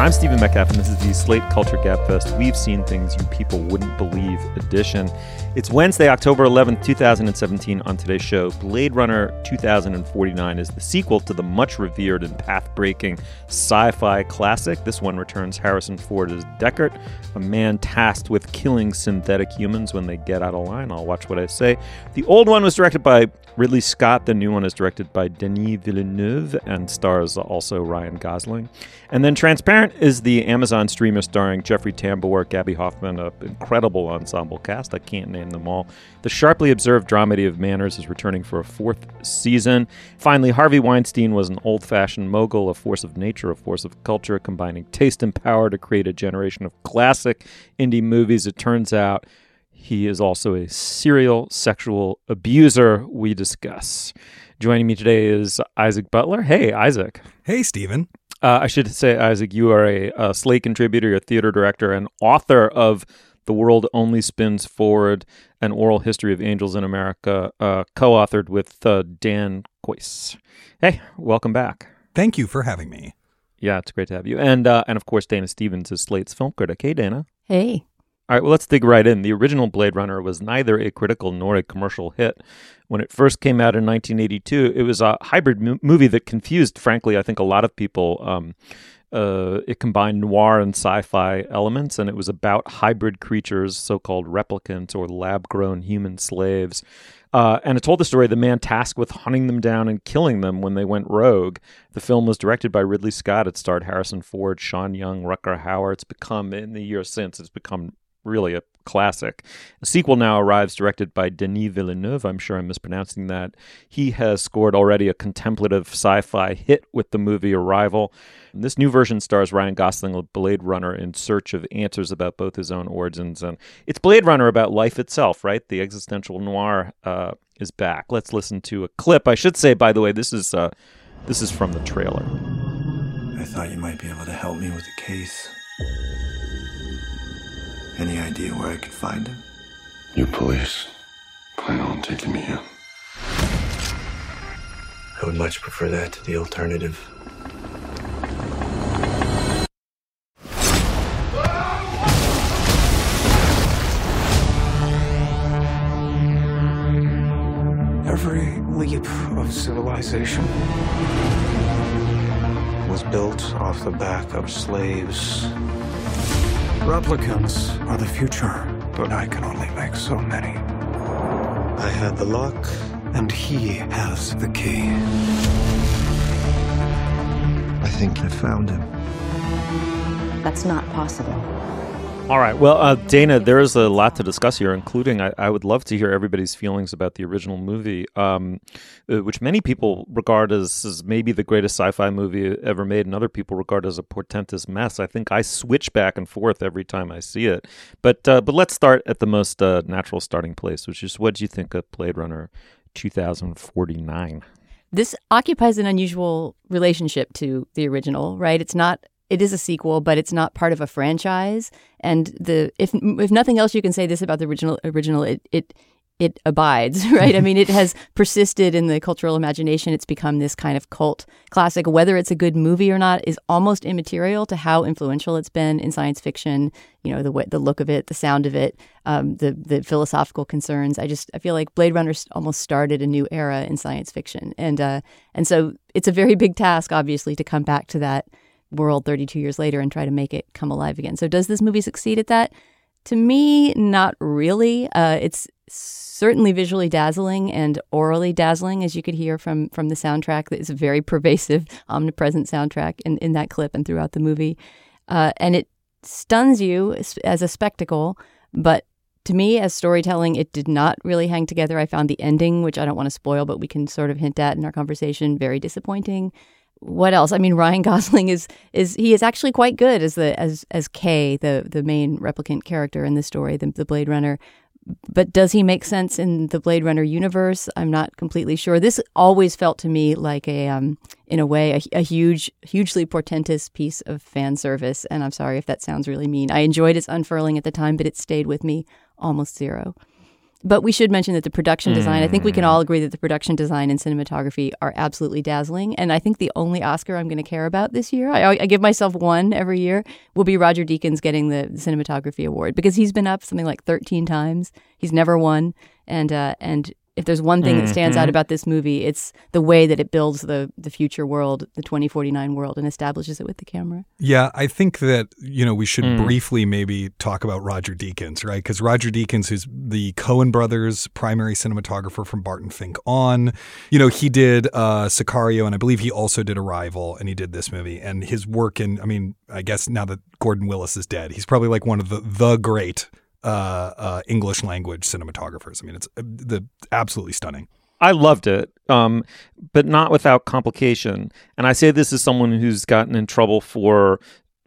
I'm Stephen Metcalf, and this is the Slate Culture Gabfest. We've seen things you people wouldn't believe edition. It's Wednesday, October 11th, 2017. On today's show, Blade Runner 2049 is the sequel to the much revered and path breaking sci fi classic. This one returns Harrison Ford as Deckard, a man tasked with killing synthetic humans when they get out of line. I'll watch what I say. The old one was directed by Ridley Scott. The new one is directed by Denis Villeneuve and stars also Ryan Gosling. And then Transparent is the Amazon streamer starring Jeffrey Tambor, Gaby Hoffmann, an incredible ensemble cast. I can't name them all. The sharply observed dramedy of manners is returning for a fourth season. Finally, Harvey Weinstein was an old fashioned mogul, a force of nature, a force of culture, combining taste and power to create a generation of classic indie movies. It turns out he is also a serial sexual abuser. We discuss. Joining me today is Isaac Butler. Hey, Isaac. Hey, Stephen. Uh, I should say, Isaac, you are a, a Slate contributor, you're a theater director, and author of The World Only Spins Forward An Oral History of Angels in America, uh, co authored with uh, Dan Kois. Hey, welcome back. Thank you for having me. Yeah, it's great to have you. And, uh, and of course, Dana Stevens is Slate's film critic. Hey, Dana. Hey. All right, well, let's dig right in. The original Blade Runner was neither a critical nor a commercial hit. When it first came out in 1982, it was a hybrid mo- movie that confused, frankly, I think a lot of people. Um, uh, it combined noir and sci-fi elements, and it was about hybrid creatures, so-called replicants or lab-grown human slaves. Uh, and it told the story of the man tasked with hunting them down and killing them when they went rogue. The film was directed by Ridley Scott. It starred Harrison Ford, Sean Young, Rutger Hauer. It's become, in the years since, it's become really a classic. A sequel now arrives directed by Denis Villeneuve. I'm sure I'm mispronouncing that. He has scored already a contemplative sci fi hit with the movie Arrival. And this new version stars Ryan Gosling, a Blade Runner, in search of answers about both his own origins and it's Blade Runner about life itself, right? The existential noir uh, is back. Let's listen to a clip. I should say, by the way, this is uh, this is from the trailer. I thought you might be able to help me with the case. Any idea where I could find him? You police plan on taking me in? I would much prefer that to the alternative. Every leap of civilization was built off the back of slaves. Replicants are the future, but I can only make so many. I had the lock. And he has the key. I think I found him. That's not possible. All right. Well, uh, Dana, there is a lot to discuss here, including I, I would love to hear everybody's feelings about the original movie, um, uh, which many people regard as, as maybe the greatest sci-fi movie ever made, and other people regard as a portentous mess. I think I switch back and forth every time I see it. But uh, but let's start at the most uh, natural starting place, which is what do you think of Blade Runner 2049? This occupies an unusual relationship to the original, right? It's not it is a sequel, but it's not part of a franchise. And the if if nothing else, you can say this about the original. Original, it it it abides, right? I mean, it has persisted in the cultural imagination. It's become this kind of cult classic. Whether it's a good movie or not is almost immaterial to how influential it's been in science fiction. You know, the way, the look of it, the sound of it, um, the the philosophical concerns. I just I feel like Blade Runner almost started a new era in science fiction, and uh, and so it's a very big task, obviously, to come back to that world 32 years later and try to make it come alive again. So, does this movie succeed at that? To me, not really. Uh, it's certainly visually dazzling and aurally dazzling, as you could hear from from the soundtrack. That is a very pervasive, omnipresent soundtrack in, in that clip and throughout the movie. Uh, and it stuns you as a spectacle, but to me, as storytelling, it did not really hang together. I found the ending, which I don't want to spoil, but we can sort of hint at in our conversation, very disappointing what else? I mean, Ryan Gosling is is he is actually quite good as the as as K, the the main replicant character in the story, the, the Blade Runner. But does he make sense in the Blade Runner universe? I'm not completely sure. This always felt to me like a, um, in a way, a, a huge, hugely portentous piece of fan service. And I'm sorry if that sounds really mean. I enjoyed its unfurling at the time, but it stayed with me almost zero. But we should mention that the production design, mm. I think we can all agree that the production design and cinematography are absolutely dazzling. And I think the only Oscar I'm going to care about this year, I, I, give myself one every year, will be Roger Deakins getting the cinematography award because he's been up something like 13 times. He's never won. And, uh, and if there's one thing mm-hmm. that stands out mm-hmm. about this movie, it's the way that it builds the the future world, the 2049 world, and establishes it with the camera. Yeah, I think that you know we should mm. briefly maybe talk about Roger Deakins, right? Because Roger Deakins, who's the Coen brothers' primary cinematographer from Barton Fink on, you know, he did uh, Sicario, and I believe he also did Arrival, and he did this movie, and his work in, I mean, I guess now that Gordon Willis is dead, he's probably like one of the the great uh, uh, English language cinematographers. I mean, it's uh, the absolutely stunning. I loved it, um, but not without complication. And I say this as someone who's gotten in trouble for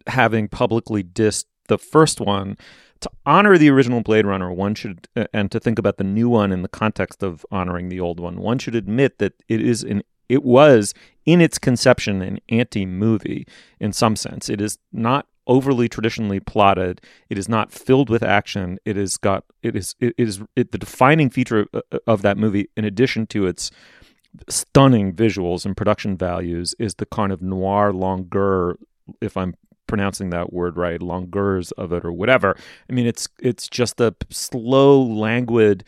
having publicly dissed the first one. To honor the original Blade Runner, one should, uh, and to think about the new one in the context of honoring the old one, one should admit that it is an it was in its conception an anti-movie in some sense. It is not overly traditionally plotted. It is not filled with action. It is got it is it is it, the defining feature of, of that movie, in addition to its stunning visuals and production values, is the kind of noir longueur. If I'm pronouncing that word right, longueurs of it or whatever. I mean, it's it's just a slow, languid,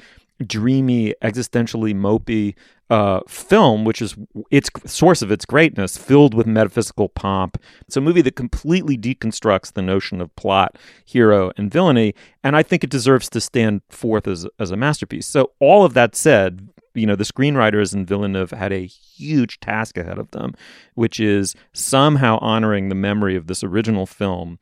dreamy, existentially mopey uh, film, which is its source of its greatness, filled with metaphysical pomp. It's a movie that completely deconstructs the notion of plot, hero, and villainy, and I think it deserves to stand forth as as a masterpiece. So, all of that said, you know, the screenwriters in Villeneuve had a huge task ahead of them, which is somehow honoring the memory of this original film,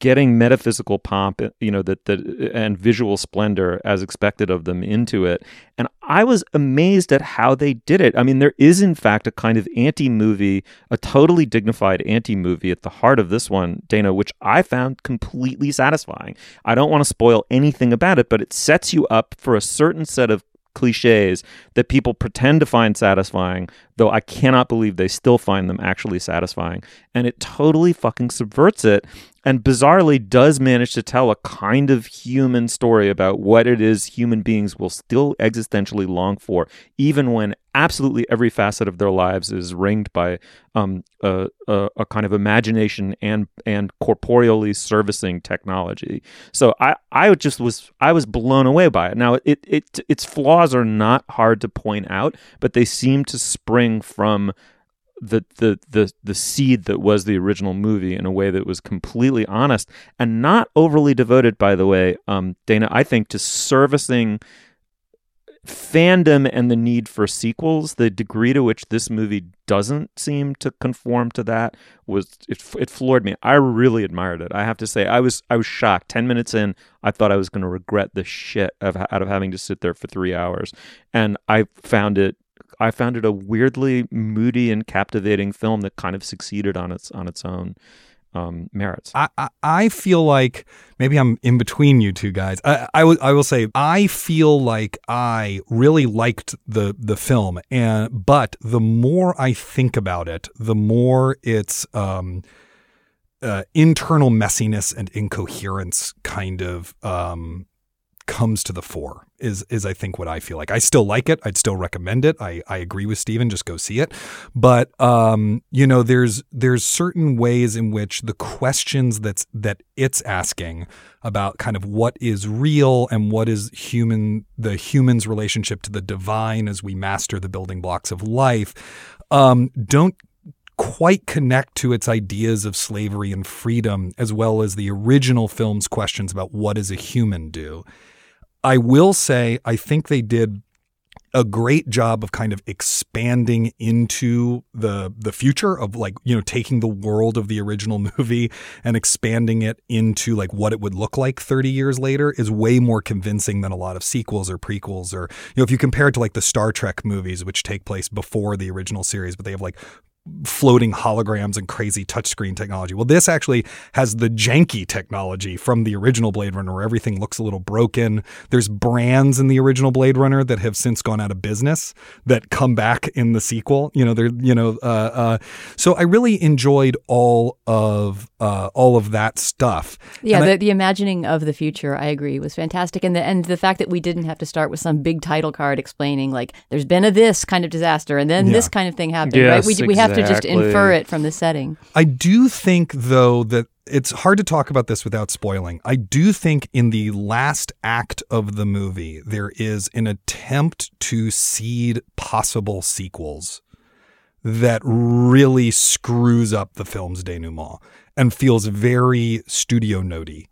getting metaphysical pomp, you know, that that and visual splendor as expected of them into it. And I was amazed at how they did it. I mean, there is in fact a kind of anti-movie, a totally dignified anti-movie at the heart of this one, Dana, which I found completely satisfying. I don't want to spoil anything about it, but it sets you up for a certain set of cliches that people pretend to find satisfying, though I cannot believe they still find them actually satisfying. And it totally fucking subverts it and bizarrely does manage to tell a kind of human story about what it is human beings will still existentially long for, even when absolutely every facet of their lives is ringed by um, a, a, a, kind of imagination and and corporeally servicing technology. So I, I just was I was blown away by it. Now it, it its flaws are not hard to point out, but they seem to spring from the the the the seed that was the original movie in a way that was completely honest and not overly devoted by the way um, Dana I think to servicing fandom and the need for sequels, the degree to which this movie doesn't seem to conform to that was it, it floored me. I really admired it. I have to say, I was I was shocked. Ten minutes in, I thought I was going to regret the shit of out of having to sit there for three hours, and I found it. I found it a weirdly moody and captivating film that kind of succeeded on its on its own um, merits. I, I, I feel like maybe I'm in between you two guys. I, I, w- I will say I feel like I really liked the the film, and but the more I think about it, the more it's um, uh, internal messiness and incoherence kind of um, comes to the fore is is I think what I feel like. I still like it. I'd still recommend it. I, I agree with Stephen, just go see it. But um, you know, there's there's certain ways in which the questions that's that it's asking about kind of what is real and what is human the human's relationship to the divine as we master the building blocks of life um, don't quite connect to its ideas of slavery and freedom as well as the original film's questions about what does a human do I will say, I think they did a great job of kind of expanding into the the future of like you know taking the world of the original movie and expanding it into like what it would look like 30 years later is way more convincing than a lot of sequels or prequels or you know if you compare it to like the Star Trek movies which take place before the original series but they have like floating holograms and crazy touchscreen technology. Well, this actually has the janky technology from the original Blade Runner where everything looks a little broken. There's brands in the original Blade Runner that have since gone out of business that come back in the sequel. You know, they're, you know, uh, uh, so I really enjoyed all of, uh, all of that stuff. Yeah. The, I, the imagining of the future, I agree, was fantastic. And the, and the fact that we didn't have to start with some big title card explaining like there's been a this kind of disaster and then yeah. this kind of thing happened, yes, right? We, exactly. we have to just infer it from the setting. I do think, though, that it's hard to talk about this without spoiling. I do think in the last act of the movie, there is an attempt to seed possible sequels that really screws up the film's denouement and feels very studio notey.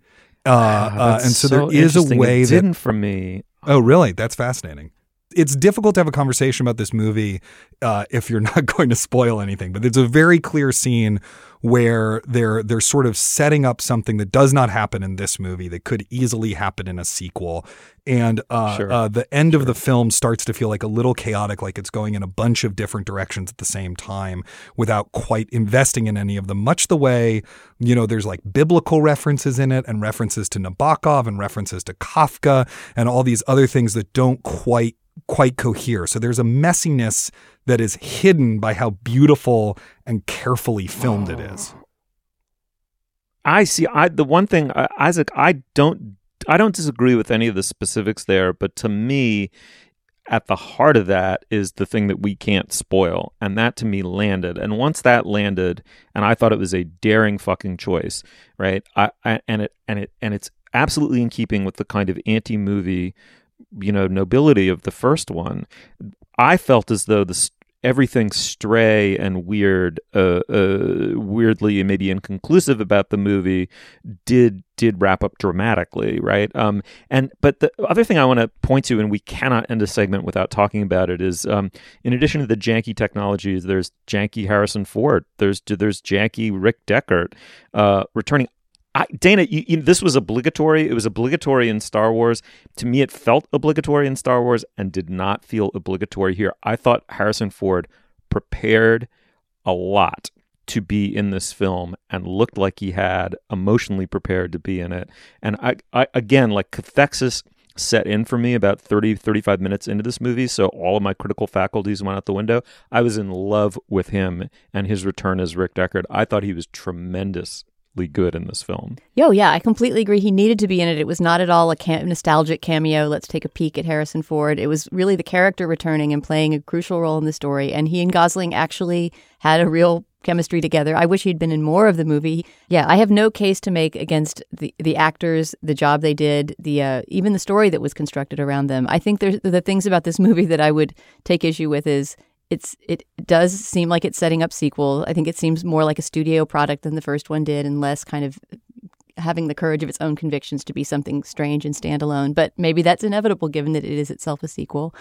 Uh, uh, and so, so, there is a way that didn't for me. Oh, really? That's fascinating it's difficult to have a conversation about this movie uh, if you're not going to spoil anything. But there's a very clear scene where they're they're sort of setting up something that does not happen in this movie that could easily happen in a sequel. And uh, sure. uh, the end sure. of the film starts to feel like a little chaotic, like it's going in a bunch of different directions at the same time without quite investing in any of them. Much the way, you know, there's like biblical references in it and references to Nabokov and references to Kafka and all these other things that don't quite quite cohere. So there's a messiness that is hidden by how beautiful and carefully filmed it is. I see. I the one thing, uh, Isaac, I don't, I don't disagree with any of the specifics there, but to me, at the heart of that is the thing that we can't spoil, and that to me landed. And once that landed, and I thought it was a daring fucking choice, right? I, I and it and it and it's absolutely in keeping with the kind of anti-movie you know nobility of the first one i felt as though the everything stray and weird uh, uh, weirdly and maybe inconclusive about the movie did did wrap up dramatically right? Um and but the other thing i want to point to and we cannot end a segment without talking about it is um in addition to the janky technologies there's janky harrison ford there's there's janky rick deckard uh returning I, Dana, you, you, this was obligatory. It was obligatory in Star Wars. To me, it felt obligatory in Star Wars and did not feel obligatory here. I thought Harrison Ford prepared a lot to be in this film and looked like he had emotionally prepared to be in it. And I, I again, like cathexis set in for me about 30, 35 minutes into this movie. So all of my critical faculties went out the window. I was in love with him and his return as Rick Deckard. I thought he was tremendous good in this film. Yo, yeah, I completely agree. He needed to be in it. It was not at all a cam- nostalgic cameo. Let's take a peek at Harrison Ford. It was really the character returning and playing a crucial role in the story. And he and Gosling actually had a real chemistry together. I wish he'd been in more of the movie. Yeah, I have no case to make against the the actors, the job they did, the uh, even the story that was constructed around them. I think there's the things about this movie that I would take issue with is it's it does seem like it's setting up sequel. I think it seems more like a studio product than the first one did, and less kind of having the courage of its own convictions to be something strange and standalone. But maybe that's inevitable given that it is itself a sequel.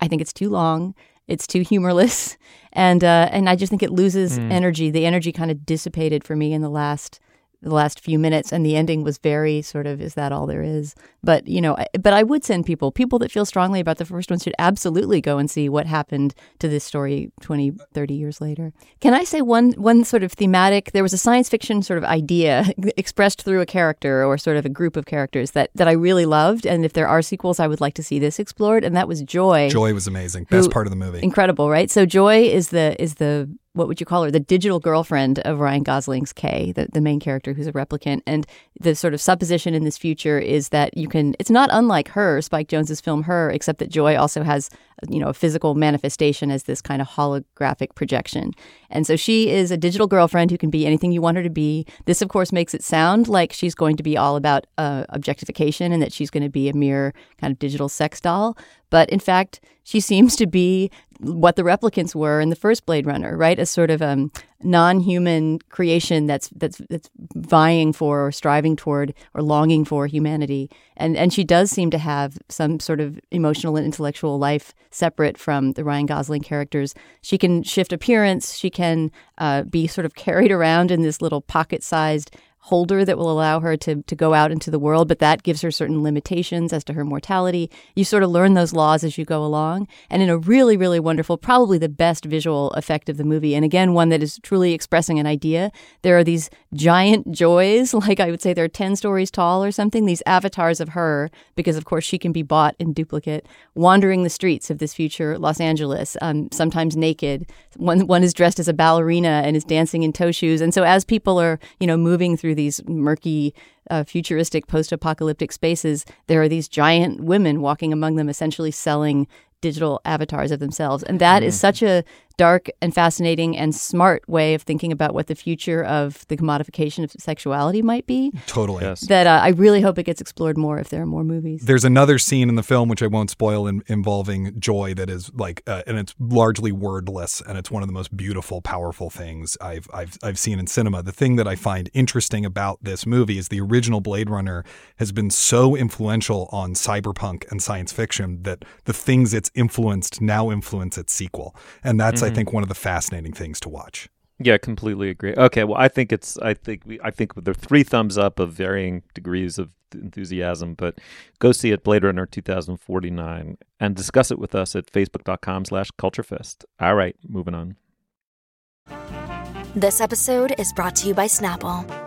I think it's too long. It's too humorless, and uh, and I just think it loses Mm. energy. The energy kind of dissipated for me in the last the last few minutes, and the ending was very sort of is that all there is? But you know, I, but I would send people people that feel strongly about the first one should absolutely go and see what happened to this story 20, 30 years later. Can I say one one sort of thematic? There was a science fiction sort of idea expressed through a character or sort of a group of characters that that I really loved, and if there are sequels, I would like to see this explored, and that was Joy. Joy was amazing. Best Who- part of the movie. Incredible, right? So Joy is the is the what would you call her? The digital girlfriend of Ryan Gosling's K, the, the main character who's a replicant. And the sort of supposition in this future is that you can it's not unlike her, Spike Jonze's film Her, except that Joy also has you know a physical manifestation as this kind of holographic projection. And so she is a digital girlfriend who can be anything you want her to be. This of course makes it sound like she's going to be all about uh, objectification and that she's going to be a mere kind of digital sex doll. But in fact, she seems to be what the replicants were in the first Blade Runner, right? A sort of um, non-human creation that's that's that's vying for or striving toward or longing for humanity. And and she does seem to have some sort of emotional and intellectual life separate from the Ryan Gosling characters. She can shift appearance. She can uh, be sort of carried around in this little pocket-sized holder that will allow her to to go out into the world, but that gives her certain limitations as to her mortality. You sort of learn those laws as you go along, and in a really really wonderful, probably the best visual effect of the movie, and again one that is truly expressing an idea. There are these giant joys, like I would say they're ten stories tall or something. These avatars of her, because of course she can be bought in duplicate, wandering the streets of this future Los Angeles, um, sometimes naked. One one is dressed as a ballerina and is dancing in toe shoes, and so as people are you know moving through these murky, uh, futuristic, post-apocalyptic spaces, there are these giant women walking among them, essentially selling digital avatars of themselves, and that is such a dark and fascinating and smart way of thinking about what the future of the commodification of sexuality might be. Totally. Yes. That uh, I really hope it gets explored more if there are more movies. There's another scene in the film which I won't spoil in, involving joy that is like, uh, and it's largely wordless, and it's one of the most beautiful, powerful things I've I've I've seen in cinema. The thing that I find interesting about this movie is the original Blade Runner has been so influential on cyberpunk and science fiction that the things it's influenced now influence its sequel, and that's I mm-hmm. think one of the fascinating things to watch. Yeah, completely agree. Okay, well, I think it's. I think we. I think there are three thumbs up of varying degrees of enthusiasm. But go see it, Blade Runner 2049, and discuss it with us at facebook.com/slash culturefest. All right, moving on. This episode is brought to you by Snapple.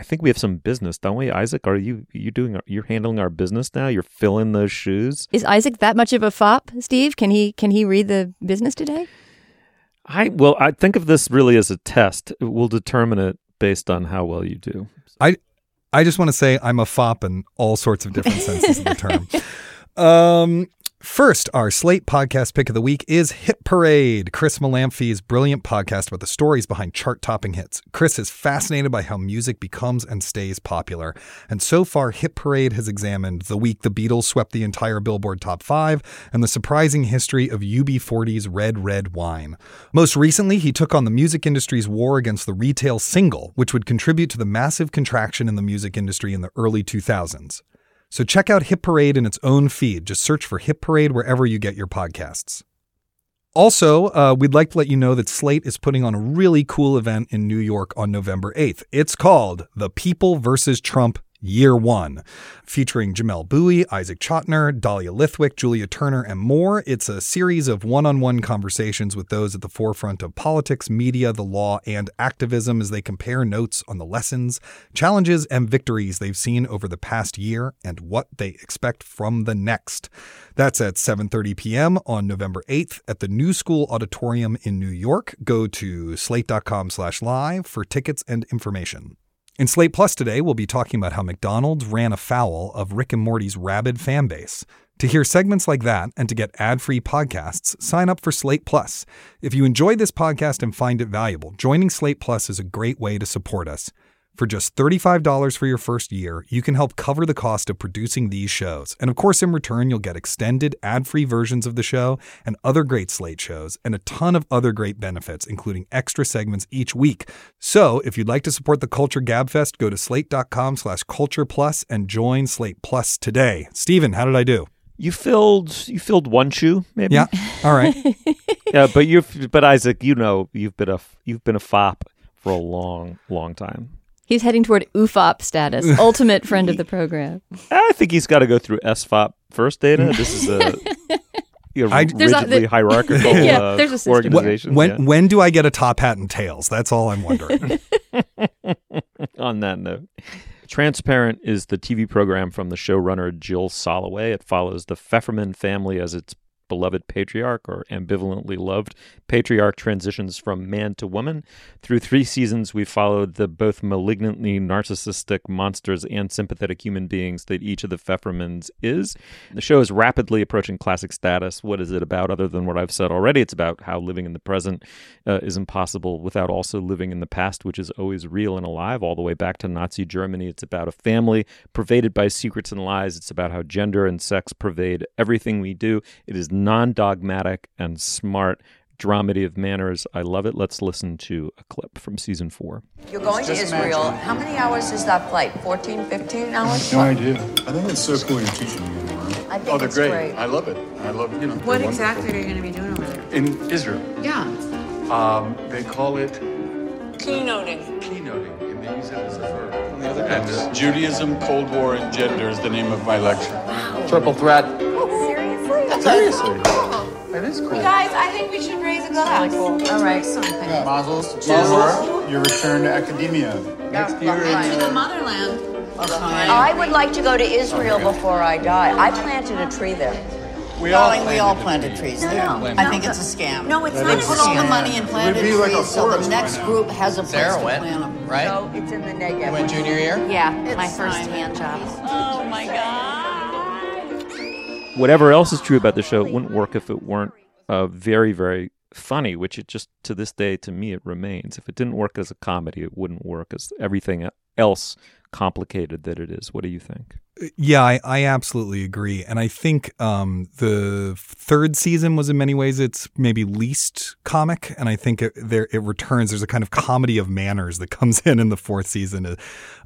I think we have some business, don't we, Isaac? Are you you doing? You're handling our business now. You're filling those shoes. Is Isaac that much of a fop, Steve? Can he can he read the business today? I well, I think of this really as a test. We'll determine it based on how well you do. I I just want to say I'm a fop in all sorts of different senses of the term. Um, first, our Slate podcast pick of the week is Hit Parade, Chris Molanphy's brilliant podcast about the stories behind chart topping hits. Chris is fascinated by how music becomes and stays popular. And so far, Hit Parade has examined the week the Beatles swept the entire Billboard Top 5 and the surprising history of UB40's Red Red Wine. Most recently, he took on the music industry's war against the retail single, which would contribute to the massive contraction in the music industry in the early 2000s. So check out Hit Parade in its own feed. Just search for Hit Parade wherever you get your podcasts. Also, uh, we'd like to let you know that Slate is putting on a really cool event in New York on November 8th. It's called The People versus Trump Year One, featuring Jamelle Bouie, Isaac Chotiner, Dahlia Lithwick, Julia Turner, and more. It's a series of one on one conversations with those at the forefront of politics, media, the law, and activism as they compare notes on the lessons, challenges, and victories they've seen over the past year and what they expect from the next. That's at 7:30 p.m. on November 8th at the New School Auditorium in New York. Go to slate.com/live for tickets and information. In Slate Plus today, we'll be talking about how McDonald's ran afoul of Rick and Morty's rabid fan base. To hear segments like that and to get ad free podcasts, sign up for Slate Plus. If you enjoy this podcast and find it valuable, joining Slate Plus is a great way to support us. For just $35 for your first year, you can help cover the cost of producing these shows. And of course, in return, you'll get extended ad free versions of the show and other great Slate shows, and a ton of other great benefits, including extra segments each week. So if you'd like to support the Culture Gabfest, go to slate.com slash culture plus and join Slate Plus today. Stephen, how did I do? You filled you filled one shoe, maybe. Yeah. All right. yeah, but you've but Isaac, you know, you've been a you've been a fop for a long, long time. He's heading toward UFOP status, ultimate friend of the program. I think he's got to go through SFOP first, Dana. This is a, you know, I- a- rigidly the- hierarchical Yeah, uh, there's a organization. when yeah. when do I get a top hat and tails? That's all I'm wondering. On that note, Transparent is the TV program from the showrunner Jill Soloway. It follows the Pfefferman family as its beloved patriarch or ambivalently loved patriarch transitions from man to woman. Through three seasons, we followed the both malignantly narcissistic monsters and sympathetic human beings that each of the Pfeffermans is. The show is rapidly approaching classic status. What is it about other than what I've said already? It's about how living in the present uh, is impossible without also living in the past, which is always real and alive, all the way back to Nazi Germany. It's about a family pervaded by secrets and lies. It's about how gender and sex pervade everything we do. It is non dogmatic and smart. Dramedy of manners. I love it. Let's listen to a clip from season four. You're going to Israel. How many hours is that flight? 14, 15 hours? No idea. I think it's so cool you're teaching me. I think Oh, they're great. great. I love it. I love, you know. What exactly wonderful. are you going to be doing over there? In Israel. Yeah. Um, they call it Keynoting. keynoting, and they use it as a verb. On the other hand, Judaism, Cold War, and gender is the name of my lecture. Wow. Triple threat. Seriously? Seriously. That is cool. Guys, I think we should raise a glass. All right. Something. Mazel's for your return to academia. Next year To the motherland. I would like to go to Israel before I die. I planted a tree there. We all Darling, we all planted planted trees No, there. no, I think no. it's a scam. No, it's That not They a is put all the money and planted be like a trees, so the next now. group has a place Sarah to went, plant them. right? No, it's in the Negev. You went junior year? Yeah, It's my first hand job. Oh my God. Whatever else is true about the show, it wouldn't work if it weren't uh, very, very funny, which it just to this day, to me, it remains. If it didn't work as a comedy, it wouldn't work as everything else complicated that it is. What do you think? Yeah, I, I absolutely agree. And I think um, the third season was in many ways its maybe least comic. And I think it, there it returns. There's a kind of comedy of manners that comes in in the fourth season uh,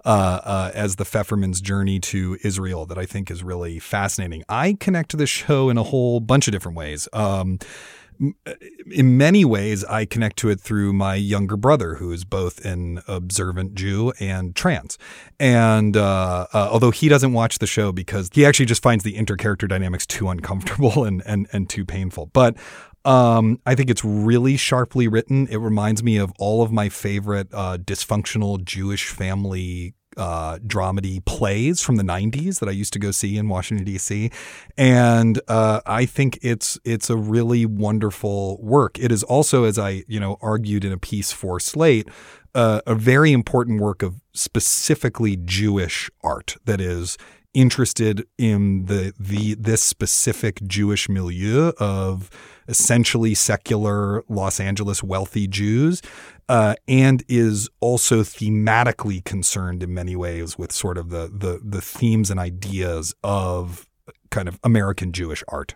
uh, as the Pfefferman's journey to Israel that I think is really fascinating. I connect to the show in a whole bunch of different ways. Um, in many ways, I connect to it through my younger brother, who is both an observant Jew and trans. And uh, uh, although he doesn't watch the show because he actually just finds the intercharacter dynamics too uncomfortable and and and too painful, but. Um, I think it's really sharply written. It reminds me of all of my favorite uh, dysfunctional Jewish family uh, dramedy plays from the 90s that I used to go see in Washington D.C. And uh, I think it's it's a really wonderful work. It is also, as I you know argued in a piece for Slate, uh, a very important work of specifically Jewish art that is interested in the the this specific Jewish milieu of essentially secular Los Angeles wealthy Jews, uh, and is also thematically concerned in many ways with sort of the the the themes and ideas of kind of American Jewish art.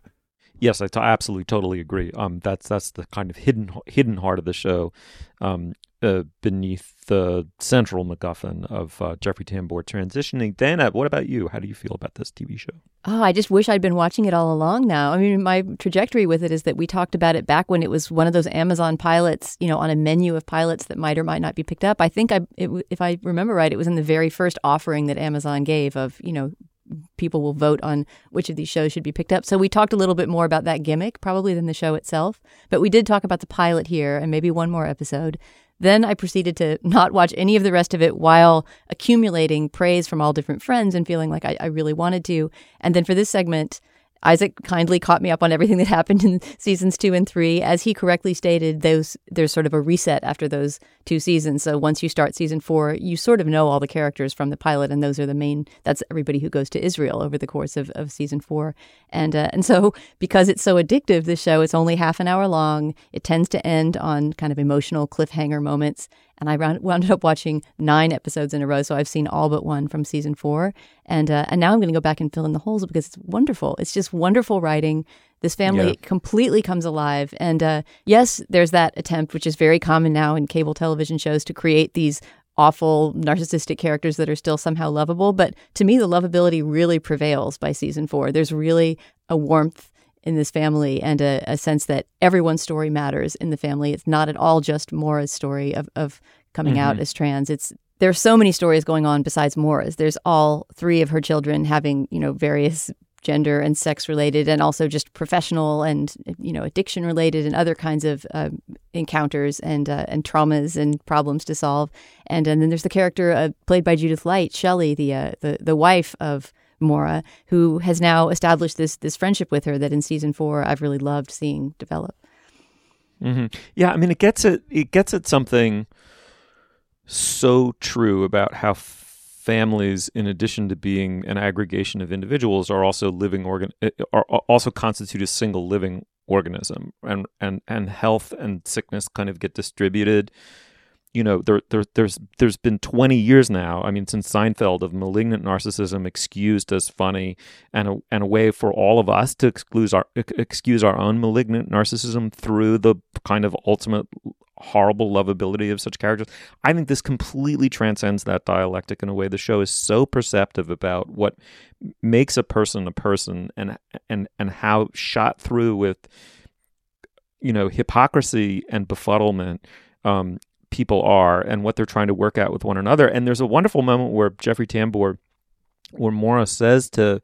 Yes, I t- absolutely totally agree. Um, that's that's the kind of hidden hidden heart of the show, um, uh, beneath the central MacGuffin of uh, Jeffrey Tambor transitioning. Dana, what about you? How do you feel about this TV show? Oh, I just wish I'd been watching it all along now. I mean, my trajectory with it is that we talked about it back when it was one of those Amazon pilots, you know, on a menu of pilots that might or might not be picked up. I think I, it, if I remember right, it was in the very first offering that Amazon gave of, you know, people will vote on which of these shows should be picked up. So we talked a little bit more about that gimmick probably than the show itself, but we did talk about the pilot here and maybe one more episode. Then I proceeded to not watch any of the rest of it while accumulating praise from all different friends and feeling like I, I really wanted to. And then for this segment, Isaac kindly caught me up on everything that happened in seasons two and three. As he correctly stated, those there's sort of a reset after those two seasons. So once you start season four, you sort of know all the characters from the pilot, and those are the main. That's everybody who goes to Israel over the course of, of season four, and uh, and so because it's so addictive, the show it's only half an hour long. It tends to end on kind of emotional cliffhanger moments, and I wound up watching nine episodes in a row. So I've seen all but one from season four, and uh, and now I'm going to go back and fill in the holes because it's wonderful. It's just wonderful writing. This family Yeah. completely comes alive, and uh, yes, there's that attempt, which is very common now in cable television shows, to create these awful narcissistic characters that are still somehow lovable. But to me, the lovability really prevails by season four. There's really a warmth in this family and a, a sense that everyone's story matters in the family. It's not at all just Maura's story of, of coming out Mhm. as trans. It's there are so many stories going on besides Maura's. There's all three of her children having, you know, various gender and sex related and also just professional and you know addiction related and other kinds of uh, encounters and uh, and traumas and problems to solve and and then there's the character uh, played by Judith Light Shelley the uh, the the wife of Maura who has now established this this friendship with her that in season 4 I've really loved seeing develop hmm Yeah, I mean, it gets it it gets at something so true about how families, in addition to being an aggregation of individuals, are also living organ eh, are are also constitute a single living organism, and and and health and sickness kind of get distributed. You know, there, there there's there's been 20 years now. I mean, since Seinfeld of malignant narcissism excused as funny, and a and a way for all of us to excuse our excuse our own malignant narcissism through the kind of ultimate horrible lovability of such characters. I think this completely transcends that dialectic in a way. The show is so perceptive about what makes a person a person, and and and how shot through with you know hypocrisy and befuddlement um, people are and what they're trying to work out with one another. And there's a wonderful moment where Jeffrey Tambor, where Maura says to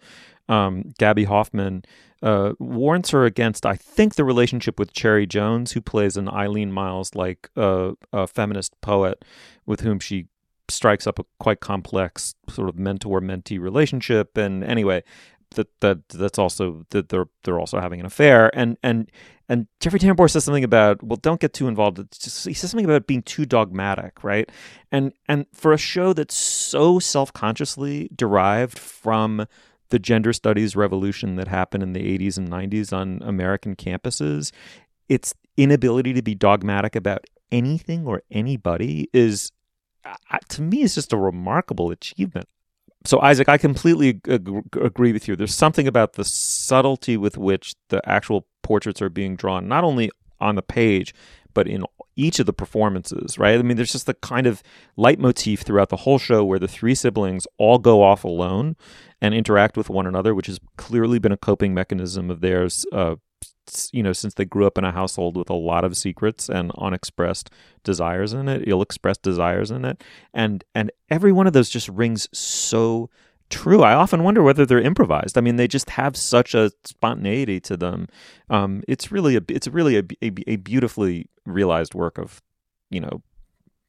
um, Gaby Hoffmann, uh, warns her against, I think, the relationship with Cherry Jones, who plays an Eileen Myles like uh, a feminist poet with whom she strikes up a quite complex sort of mentor mentee relationship. And anyway, that that that's also that they're they're also having an affair. And and and Jeffrey Tambor says something about well don't get too involved. Just, he says something about being too dogmatic right? And and for a show that's so self-consciously derived from the gender studies revolution that happened in the 80s and 90s on American campuses its inability to be dogmatic about anything or anybody is to me is just a remarkable achievement so Isaac, I completely ag- agree with you. There's something about the subtlety with which the actual portraits are being drawn, not only on the page, but in each of the performances, right? I mean, there's just the kind of leitmotif throughout the whole show where the three siblings all go off alone and interact with one another, which has clearly been a coping mechanism of theirs uh, you know, since they grew up in a household with a lot of secrets and unexpressed desires in it, ill-expressed desires in it, and and every one of those just rings so true. I often wonder whether they're improvised. I mean, they just have such a spontaneity to them. Um, it's really a it's really a, a, a beautifully realized work of, you know,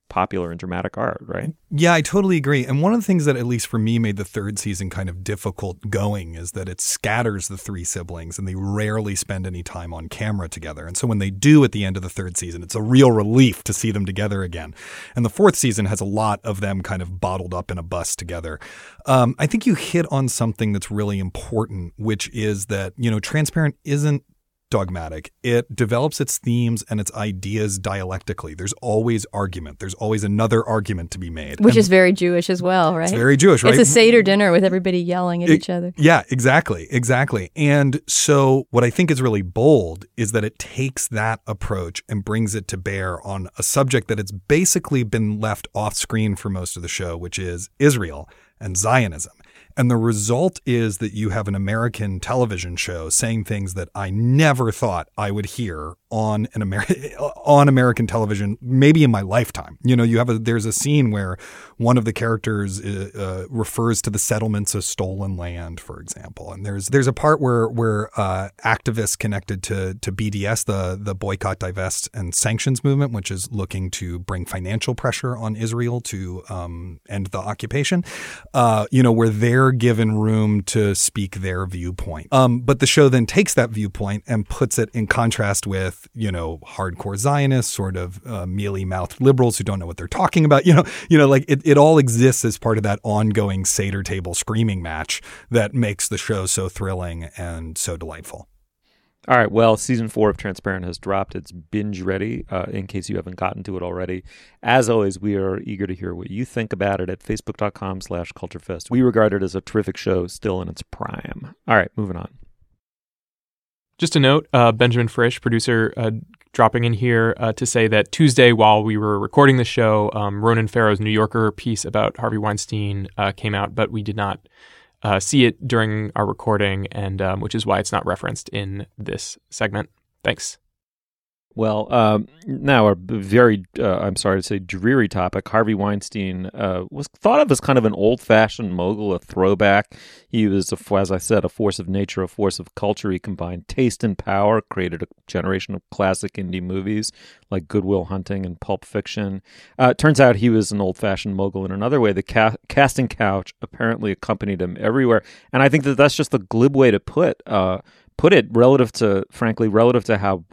popular and dramatic art, right? Yeah, I totally agree. And one of the things that, at least for me, made the third season kind of difficult going is that it scatters the three siblings and they rarely spend any time on camera together. And so when they do at the end of the third season, it's a real relief to see them together again. And the fourth season has a lot of them kind of bottled up in a bus together. Um, I think you hit on something that's really important, which is that, you know, Transparent isn't dogmatic. It develops its themes and its ideas dialectically. There's always argument. There's always another argument to be made. which And is very Jewish as well, right? It's very Jewish, right? It's a Seder dinner with everybody yelling at It- each other. Yeah, exactly. Exactly. And so what I think is really bold is that it takes that approach and brings it to bear on a subject that it's basically been left off screen for most of the show, which is Israel and Zionism. And the result is that you have an American television show saying things that I never thought I would hear on an Amer- on American television, maybe in my lifetime. You know, you have a there's a scene where one of the characters uh, uh, refers to the settlements as stolen land, for example, and there's there's a part where where uh, activists connected to to BDS, the the boycott, divest, and sanctions movement, which is looking to bring financial pressure on Israel to um, end the occupation. Uh, you know, where they're they're given room to speak their viewpoint. Um, but the show then takes that viewpoint and puts it in contrast with, you know, hardcore Zionists, sort of uh, mealy mouthed liberals who don't know what they're talking about. You know, you know, like it, it all exists as part of that ongoing Seder table screaming match that makes the show so thrilling and so delightful. All right. Well, season four of Transparent has dropped. It's binge ready uh, in case you haven't gotten to it already. As always, we are eager to hear what you think about it at facebook.com slash culturefest. We regard it as a terrific show still in its prime. All right, moving on. Just a note uh, Benjamin Frisch, producer, uh, dropping in here uh, to say that Tuesday, while we were recording the show, um, Ronan Farrow's New Yorker piece about Harvey Weinstein uh, came out, but we did not uh, see it during our recording, and um, which is why it's not referenced in this segment. Thanks. Well, um, now a very, uh, I'm sorry to say, dreary topic. Harvey Weinstein uh, was thought of as kind of an old fashioned mogul, a throwback. He was, a, as I said, a force of nature, a force of culture. He combined taste and power, created a generation of classic indie movies like Good Will Hunting and Pulp Fiction. Uh, turns out he was an old fashioned mogul in another way. The ca- casting couch apparently accompanied him everywhere. And I think that that's just a glib way to put uh, put it relative to, frankly, relative to how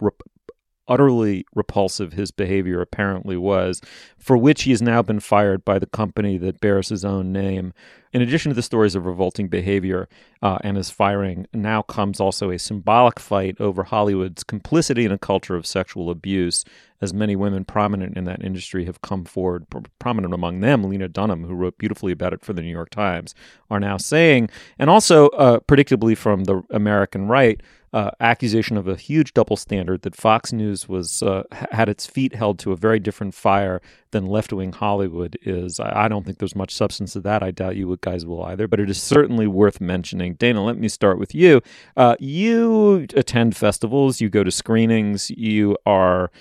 utterly repulsive his behavior apparently was, for which he has now been fired by the company that bears his own name. In addition to the stories of revolting behavior uh, and his firing, now comes also a symbolic fight over Hollywood's complicity in a culture of sexual abuse, as many women prominent in that industry have come forward, prominent among them, Lena Dunham, who wrote beautifully about it for the New York Times, are now saying, and also uh, predictably from the American right, uh, accusation of a huge double standard that Fox News was uh, had its feet held to a very different fire than left wing Hollywood is. I, don't think there's much substance to that. I doubt you guys will either, but it is certainly worth mentioning. Dana, let me start with you. Uh, you attend festivals, you go to screenings, you are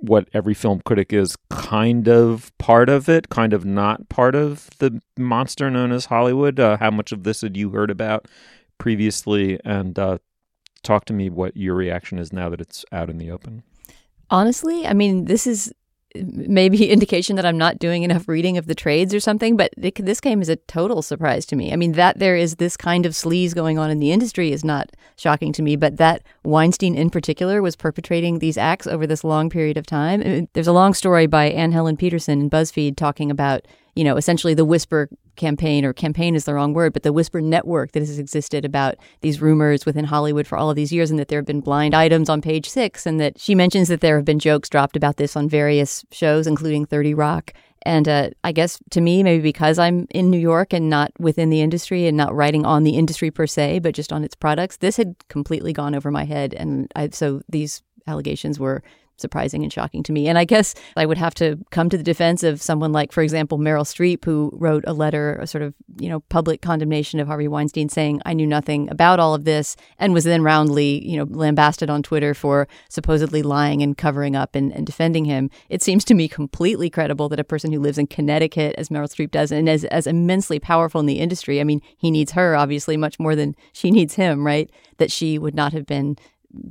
what every film critic is kind of part of it, kind of not part of the monster known as Hollywood. Uh, how much of this had you heard about previously? And uh, talk to me what your reaction is now that it's out in the open. Honestly, I mean, this is maybe indication that I'm not doing enough reading of the trades or something, but it, this game is a total surprise to me. I mean, that there is this kind of sleaze going on in the industry is not shocking to me, but that Weinstein in particular was perpetrating these acts over this long period of time. There's a long story by Anne Helen Petersen in BuzzFeed talking about you know, essentially the whisper campaign, or campaign is the wrong word, but the whisper network that has existed about these rumors within Hollywood for all of these years, and that there have been blind items on page six, and that she mentions that there have been jokes dropped about this on various shows, including 30 Rock. And uh, I guess to me, maybe because I'm in New York and not within the industry and not writing on the industry per se, but just on its products, this had completely gone over my head. And I, so these allegations were surprising and shocking to me. And I guess I would have to come to the defense of someone like, for example, Meryl Streep, who wrote a letter, a sort of, you know, public condemnation of Harvey Weinstein saying, I knew nothing about all of this, and was then roundly, you know, lambasted on Twitter for supposedly lying and covering up and, and defending him. It seems to me completely credible that a person who lives in Connecticut, as Meryl Streep does, and as, as immensely powerful in the industry, I mean, he needs her obviously much more than she needs him, right? That she would not have been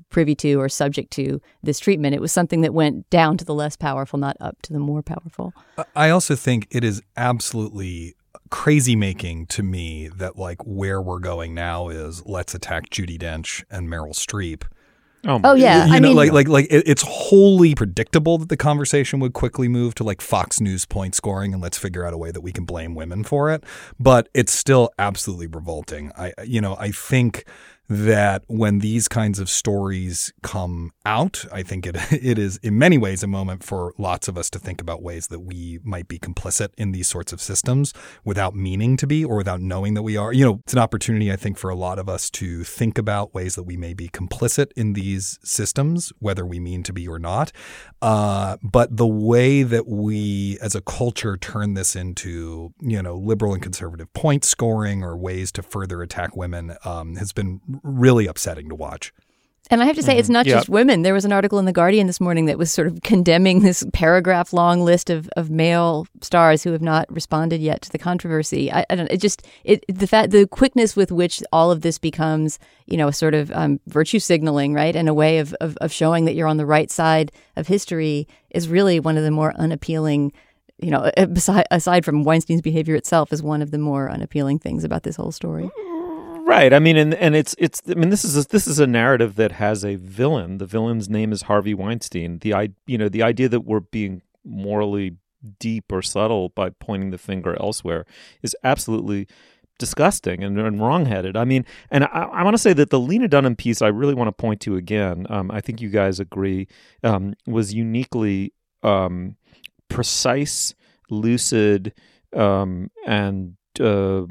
privy to or subject to this treatment. It was something that went down to the less powerful, not up to the more powerful. I also think it is absolutely crazy making to me that like where we're going now is let's attack Judi Dench and Meryl Streep. Oh, oh yeah, you I know, mean, like like like it, it's wholly predictable that the conversation would quickly move to like Fox News point scoring, and let's figure out a way that we can blame women for it. But it's still absolutely revolting. I you know I think that when these kinds of stories come out, I think it it is in many ways a moment for lots of us to think about ways that we might be complicit in these sorts of systems without meaning to be or without knowing that we are. You know, it's an opportunity I think for a lot of us to think about ways that we may be complicit in these systems, whether we mean to be or not. Uh, but the way that we as a culture turn this into, you know, liberal and conservative point scoring or ways to further attack women um, has been really upsetting to watch. And I have to say, mm-hmm. it's not yep. just women. There was an article in The Guardian this morning that was sort of condemning this paragraph long list of, of male stars who have not responded yet to the controversy. I, I don't it just, it, the fact, the quickness with which all of this becomes, you know, a sort of um, virtue signaling, right? And a way of, of, of showing that you're on the right side of history is really one of the more unappealing you know, aside, aside from Weinstein's behavior itself, is one of the more unappealing things about this whole story. Right. I mean, and and it's it's. I mean, this is a, this is a narrative that has a villain. The villain's name is Harvey Weinstein. The i you know the idea that we're being morally deep or subtle by pointing the finger elsewhere is absolutely disgusting and, and wrongheaded. I mean, and I, I want to say that the Lena Dunham piece I really want to point to again. Um, I think you guys agree um, was uniquely um, precise, lucid, um, and uh,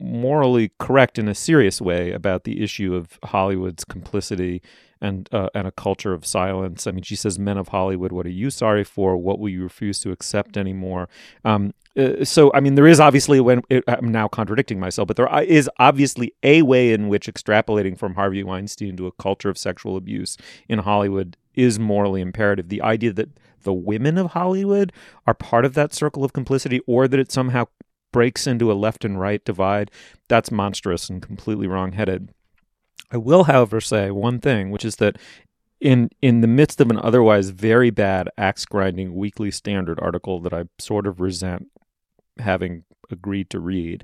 morally correct in a serious way about the issue of Hollywood's complicity and uh, and a culture of silence. I mean, she says, "Men of Hollywood, what are you sorry for? What will you refuse to accept anymore?" Um, uh, so, I mean, there is obviously when it, I'm now contradicting myself, but there is obviously a way in which extrapolating from Harvey Weinstein to a culture of sexual abuse in Hollywood is morally imperative. The idea that the women of Hollywood are part of that circle of complicity, or that it somehow breaks into a left and right divide, that's monstrous and completely wrongheaded. I will, however, say one thing, which is that in in the midst of an otherwise very bad axe grinding weekly standard article that I sort of resent having agreed to read,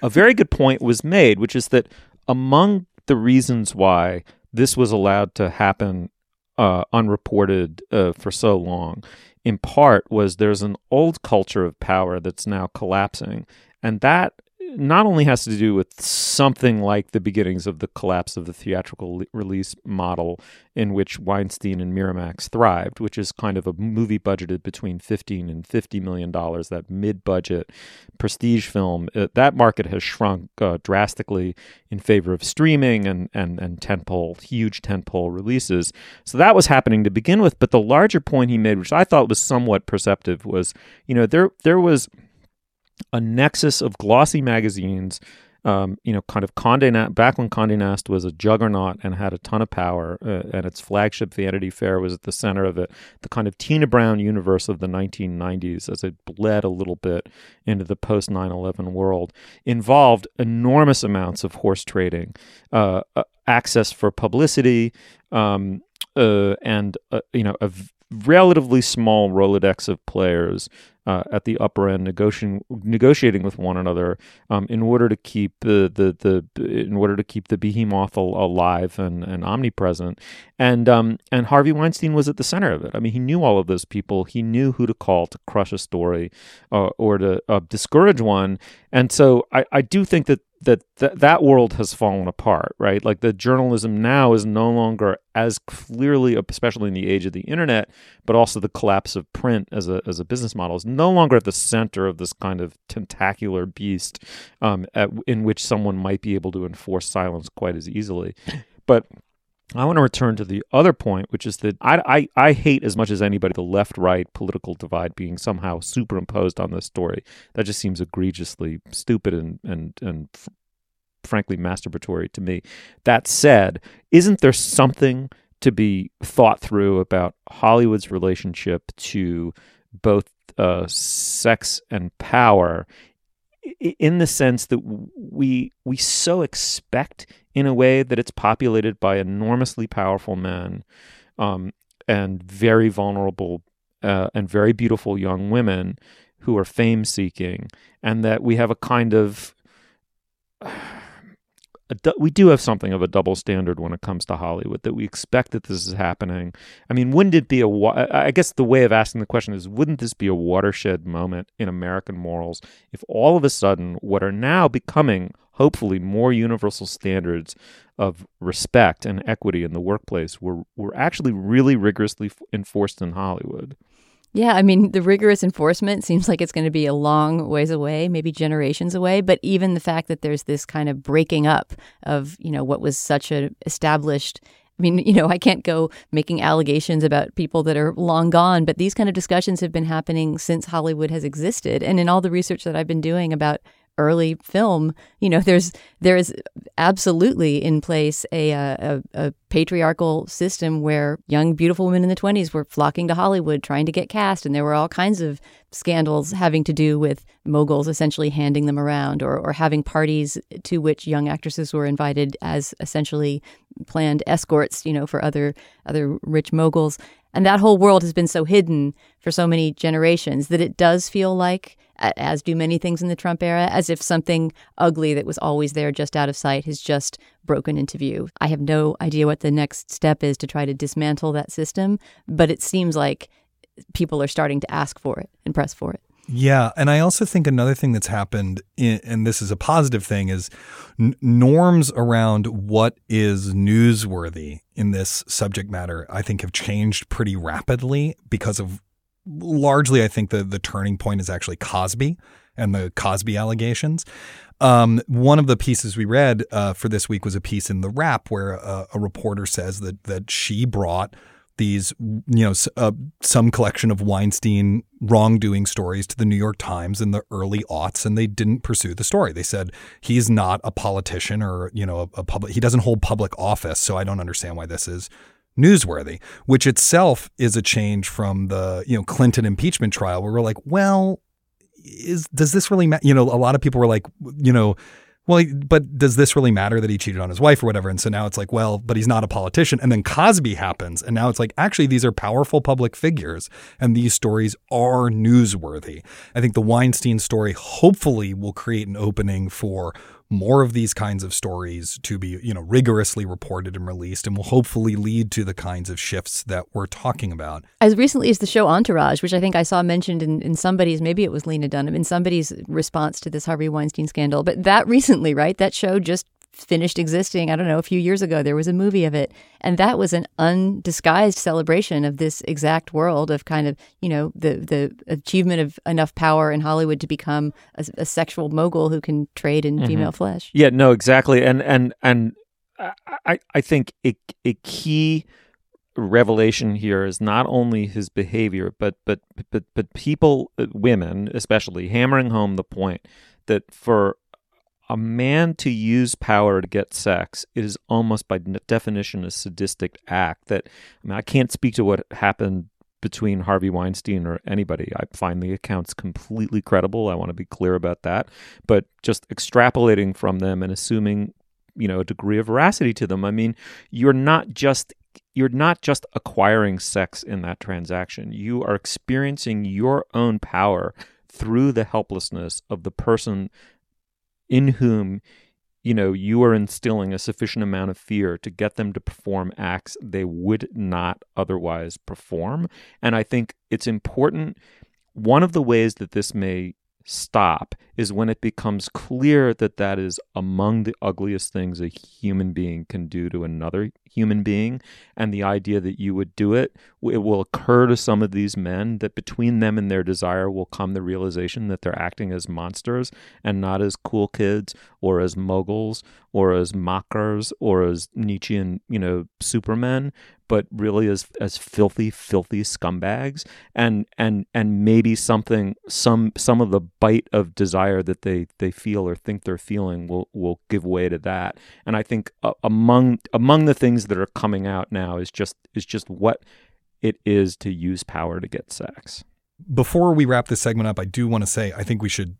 a very good point was made, which is that among the reasons why this was allowed to happen uh, unreported uh, for so long, in part, was there's an old culture of power that's now collapsing, and that not only has to do with something like the beginnings of the collapse of the theatrical le- release model in which Weinstein and Miramax thrived, which is kind of a movie budgeted between 15 and 50 million dollars, that mid-budget prestige film. Uh, that market has shrunk uh, drastically in favor of streaming and and and tentpole, huge tentpole releases. So that was happening to begin with, but the larger point he made, which I thought was somewhat perceptive, was, you know, there there was a nexus of glossy magazines. Um, you know, kind of Condé Nast, back when Condé Nast was a juggernaut and had a ton of power, uh, and its flagship Vanity Fair was at the center of it. The kind of Tina Brown universe of the 1990s, as it bled a little bit into the post 9 11 world, involved enormous amounts of horse trading, uh, uh, access for publicity, um, uh, and, uh, you know, a v- relatively small Rolodex of players uh, at the upper end negotiating negotiating with one another um, in order to keep the, the the in order to keep the behemoth alive and, and omnipresent and um, and Harvey Weinstein was at the center of it. I mean, he knew all of those people. He knew who to call to crush a story uh, or to uh, discourage one. And so I, I do think that that th- that world has fallen apart, right? Like the journalism now is no longer as clearly, especially in the age of the internet, but also the collapse of print as a as a business model is no longer at the center of this kind of tentacular beast um, at, in which someone might be able to enforce silence quite as easily. But I want to return to the other point, which is that I, I, I hate as much as anybody the left right political divide being somehow superimposed on this story. That just seems egregiously stupid and, and, and f- frankly masturbatory to me. That said, isn't there something to be thought through about Hollywood's relationship to both uh, sex and power in the sense that we we so expect in a way that it's populated by enormously powerful men um, and very vulnerable uh, and very beautiful young women who are fame seeking, and that we have a kind of du- we do have something of a double standard when it comes to Hollywood that we expect that this is happening. I mean, wouldn't it be a? Wa- I guess the way of asking the question is, wouldn't this be a watershed moment in American morals if all of a sudden what are now becoming hopefully more universal standards of respect and equity in the workplace were were actually really rigorously enforced in Hollywood? Yeah, I mean, the rigorous enforcement seems like it's going to be a long ways away, maybe generations away. But even the fact that there's this kind of breaking up of, you know, what was such an established I mean, you know, I can't go making allegations about people that are long gone, but these kind of discussions have been happening since Hollywood has existed. And in all the research that I've been doing about early film, you know, there's there is absolutely in place a, uh, a, a patriarchal system where young, beautiful women in the 20s were flocking to Hollywood trying to get cast, and there were all kinds of scandals having to do with moguls essentially handing them around or, or having parties to which young actresses were invited as essentially planned escorts, you know, for other other rich moguls. And that whole world has been so hidden for so many generations that it does feel like, as do many things in the Trump era, as if something ugly that was always there just out of sight has just broken into view. I have no idea what the next step is to try to dismantle that system, but it seems like people are starting to ask for it and press for it. Yeah, and I also think another thing that's happened, and this is a positive thing, is n- norms around what is newsworthy in this subject matter. I think have changed pretty rapidly because of largely. I think the the turning point is actually Cosby and the Cosby allegations. Um, one of the pieces we read uh, for this week was a piece in the Wrap where a, a reporter says that that she brought these, you know, uh, some collection of Weinstein wrongdoing stories to the New York Times in the early aughts, and they didn't pursue the story. They said he's not a politician or you know a, a public. He doesn't hold public office, so I don't understand why this is newsworthy. Which itself is a change from the you know Clinton impeachment trial, where we're like, well, is does this really matter? You know, a lot of people were like, you know well, but does this really matter that he cheated on his wife or whatever? And so now it's like, well, but he's not a politician. And then Cosby happens. And now it's like, actually, these are powerful public figures and these stories are newsworthy. I think the Weinstein story hopefully will create an opening for more of these kinds of stories to be, you know, rigorously reported and released and will hopefully lead to the kinds of shifts that we're talking about. As recently as the show Entourage, which I think I saw mentioned in, in somebody's, maybe it was Lena Dunham, in somebody's response to this Harvey Weinstein scandal. But that recently, right? That show just finished existing. I don't know, a few years ago, there was a movie of it. And that was an undisguised celebration of this exact world of kind of, you know, the, the achievement of enough power in Hollywood to become a, a sexual mogul who can trade in mm-hmm. female flesh. Yeah, no, exactly. And, and, and I, I think a, a key revelation here is not only his behavior, but, but, but, but people, uh, women especially, hammering home the point that for a man to use power to get sex it is almost by definition a sadistic act that I mean I can't speak to what happened between Harvey Weinstein or anybody. I find the accounts completely credible. I want to be clear about that. But just extrapolating from them and assuming, you know, a degree of veracity to them. I mean, you're not just you're not just acquiring sex in that transaction. You are experiencing your own power through the helplessness of the person in whom you know you are instilling a sufficient amount of fear to get them to perform acts they would not otherwise perform. And i think it's important one of the ways that this may stop is when it becomes clear that that is among the ugliest things a human being can do to another human being. And the idea that you would do it it will occur to some of these men that between them and their desire will come the realization that they're acting as monsters and not as cool kids or as moguls or as mockers or as Nietzschean, you know, supermen, but really as as filthy, filthy scumbags, and and and maybe something, some some of the bite of desire that they they feel or think they're feeling will will give way to that. And I think uh, among among the things that are coming out now is just is just what it is to use power to get sex. Before we wrap this segment up, I do want to say I think we should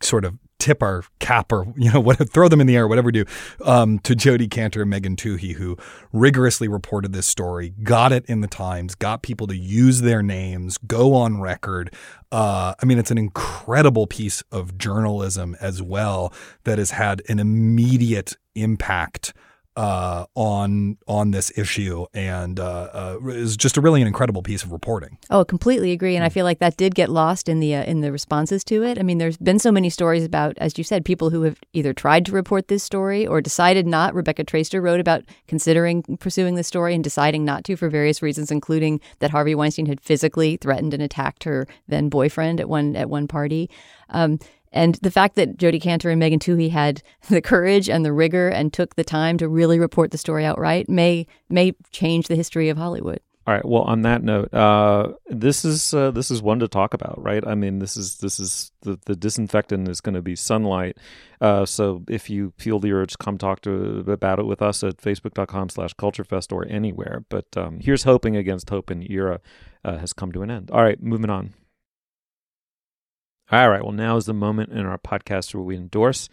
sort of tip our cap or you know what throw them in the air whatever we do um, to Jodi Kantor and Megan Twohey who rigorously reported this story got it in the Times got people to use their names go on record. Uh, I mean it's an incredible piece of journalism as well that has had an immediate impact uh, on on this issue, and uh, uh, is just a really an incredible piece of reporting. Oh, I completely agree, and I feel like that did get lost in the uh, in the responses to it. I mean, there's been so many stories about, as you said, people who have either tried to report this story or decided not. Rebecca Traister wrote about considering pursuing this story and deciding not to for various reasons, including that Harvey Weinstein had physically threatened and attacked her then boyfriend at one at one party. Um, and the fact that Jodi Kantor and Megan Twohey had the courage and the rigor and took the time to really report the story outright may may change the history of Hollywood. All right. Well, on that note, uh, this is uh, this is one to talk about, right? I mean, this is this is the, the disinfectant is going to be sunlight. Uh, so if you feel the urge, come talk to about it with us at facebook.com/slash culturefest or anywhere. But um, here's hoping against hope, and era uh, has come to an end. All right, moving on. All right. Well, now is the moment in our podcast where we endorse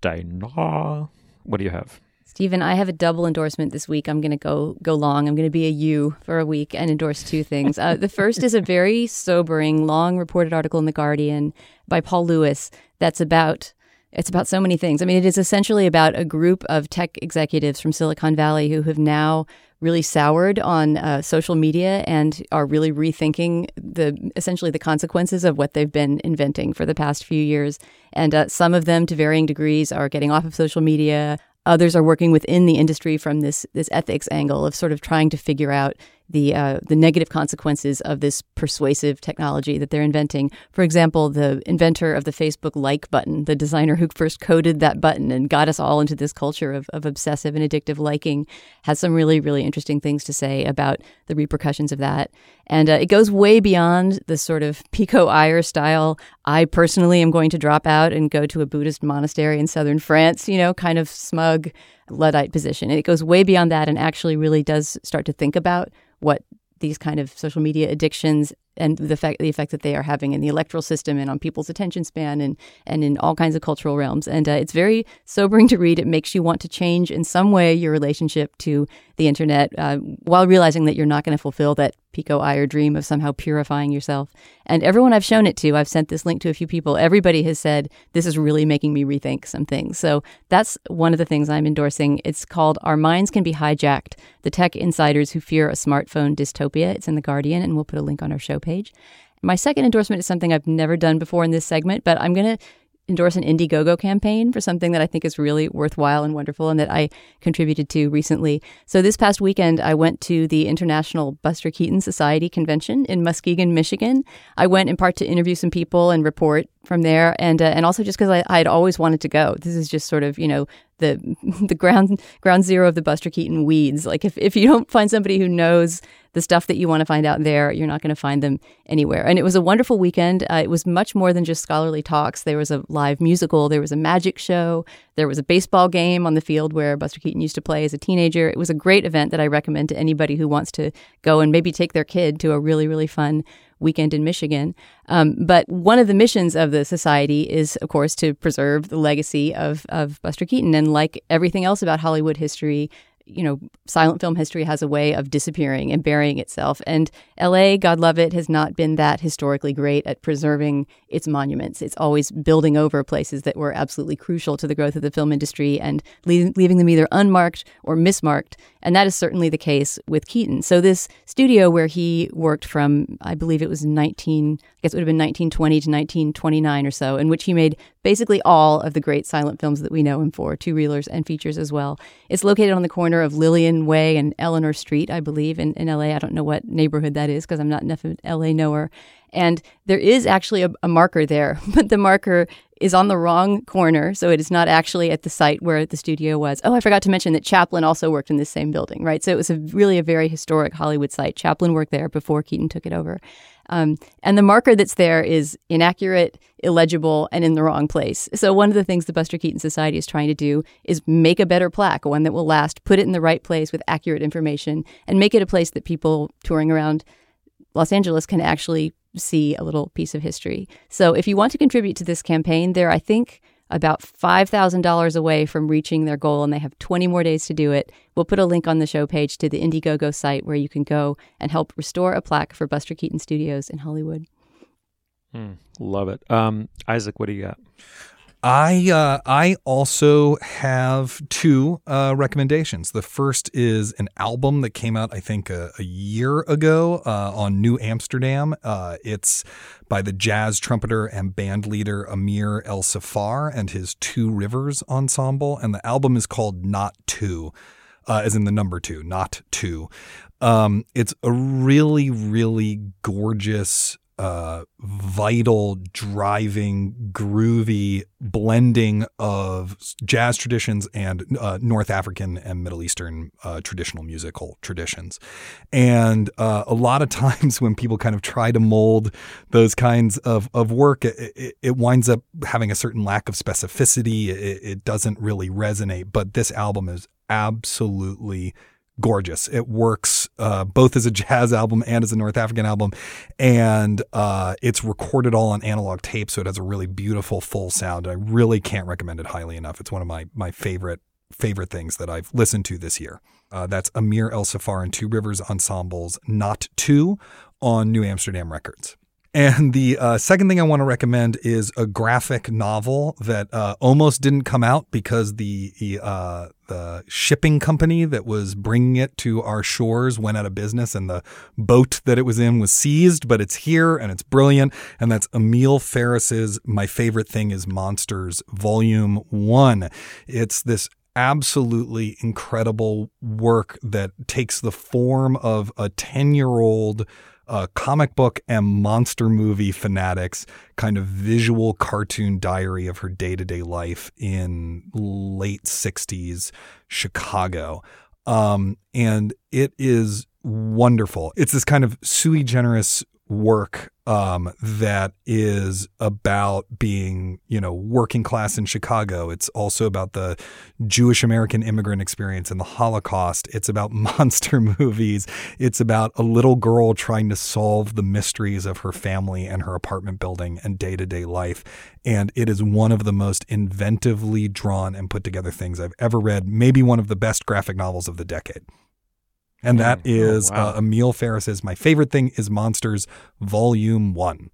Dana. What do you have? Stephen, I have a double endorsement this week. I'm going to go go long. I'm going to be a you for a week and endorse two things. Uh, the first is a very sobering, long reported article in the Guardian by Paul Lewis that's about it's about so many things. I mean, it is essentially about a group of tech executives from Silicon Valley who have now really soured on uh, social media and are really rethinking the essentially the consequences of what they've been inventing for the past few years. And uh, some of them, to varying degrees, are getting off of social media. Others are working within the industry from this this ethics angle of sort of trying to figure out the uh, the negative consequences of this persuasive technology that they're inventing. For example, the inventor of the Facebook like button, the designer who first coded that button and got us all into this culture of, of obsessive and addictive liking, has some really really interesting things to say about the repercussions of that. And uh, it goes way beyond the sort of Pico Iyer style. I personally am going to drop out and go to a Buddhist monastery in southern France. You know, kind of smug Luddite position. And it goes way beyond that and actually really does start to think about what these kind of social media addictions and the effect the effect that they are having in the electoral system and on people's attention span and and in all kinds of cultural realms. And uh, it's very sobering to read. It makes you want to change in some way your relationship to the internet uh, while realizing that you're not going to fulfill that Pico Iyer dream of somehow purifying yourself. And everyone I've shown it to, I've sent this link to a few people. Everybody has said this is really making me rethink some things. So that's one of the things I'm endorsing. It's called Our Minds Can Be Hijacked: The Tech Insiders Who Fear a Smartphone Dystopia. It's in the Guardian, and we'll put a link on our show page. My second endorsement is something I've never done before in this segment, but I'm going to endorse an Indiegogo campaign for something that I think is really worthwhile and wonderful and that I contributed to recently. So this past weekend, I went to the International Buster Keaton Society convention in Muskegon, Michigan. I went in part to interview some people and report from there, and uh, and also just because I had always wanted to go. This is just sort of you know the the ground ground zero of the Buster Keaton weeds. Like if if you don't find somebody who knows the stuff that you want to find out there, you're not going to find them anywhere. And it was a wonderful weekend. Uh, it was much more than just scholarly talks. There was a live musical, there was a magic show, there was a baseball game on the field where Buster Keaton used to play as a teenager. It was a great event that I recommend to anybody who wants to go and maybe take their kid to a really, really fun weekend in Michigan. Um, but one of the missions of the society is, of course, to preserve the legacy of, of Buster Keaton. And like everything else about Hollywood history, you know, silent film history has a way of disappearing and burying itself. And LA, God love it, has not been that historically great at preserving its monuments. It's always building over places that were absolutely crucial to the growth of the film industry and leaving them either unmarked or mismarked. And that is certainly the case with Keaton. So this studio where he worked from, I believe it was 19, I guess it would have been 1920 to 1929 or so, in which he made basically all of the great silent films that we know him for, two reelers and features as well. It's located on the corner of Lillian Way and Eleanor Street, I believe, in, in LA. I don't know what neighborhood that is because I'm not enough of an LA knower. And there is actually a, a, marker there, but the marker is on the wrong corner. So it is not actually at the site where the studio was. Oh, I forgot to mention that Chaplin also worked in this same building, right? So it was a, really a very historic Hollywood site. Chaplin worked there before Keaton took it over. Um, and the marker that's there is inaccurate, illegible, and in the wrong place. So, one of the things the Buster Keaton Society is trying to do is make a better plaque, one that will last, put it in the right place with accurate information, and make it a place that people touring around Los Angeles can actually see a little piece of history. So if you want to contribute to this campaign, they're, I think, about $5,000 away from reaching their goal, and they have 20 more days to do it. We'll put a link on the show page to the Indiegogo site where you can go and help restore a plaque for Buster Keaton Studios in Hollywood. Mm, love it. Um, Isaac, what do you got? I uh, I also have two uh, recommendations. The first is an album that came out, I think, a, a year ago uh, on New Amsterdam. Uh, it's by the jazz trumpeter and band leader Amir ElSaffar and his Two Rivers Ensemble, and the album is called Not Two. Uh, as in the number two, not two. Um, it's a really, really gorgeous uh, vital, driving, groovy blending of jazz traditions and uh, North African and Middle Eastern uh, traditional musical traditions. And uh, a lot of times when people kind of try to mold those kinds of, of work, it, it, it winds up having a certain lack of specificity. It, it doesn't really resonate. But this album is absolutely gorgeous. It works uh, both as a jazz album and as a North African album, and uh, it's recorded all on analog tape, so it has a really beautiful full sound. I really can't recommend it highly enough. It's one of my my favorite favorite things that I've listened to this year. Uh, that's Amir ElSaffar and Two Rivers Ensemble's Not Two on New Amsterdam Records. And the uh, second thing I want to recommend is a graphic novel that uh, almost didn't come out because the uh, the shipping company that was bringing it to our shores went out of business, and the boat that it was in was seized. But it's here, and it's brilliant. And that's Emil Ferris's "My Favorite Thing Is Monsters" Volume One. It's this absolutely incredible work that takes the form of a ten year old uh, comic book and monster movie fanatics kind of visual cartoon diary of her day to day life in late 60s Chicago. Um, and it is wonderful. It's this kind of sui generis work um, that is about being, you know, working class in Chicago. It's also about the Jewish American immigrant experience and the Holocaust. It's about monster movies. It's about a little girl trying to solve the mysteries of her family and her apartment building and day to day life. And it is one of the most inventively drawn and put together things I've ever read. Maybe one of the best graphic novels of the decade. And that Mm. Oh, wow. uh, Emil Ferris's My Favorite Thing is Monsters, Volume 1.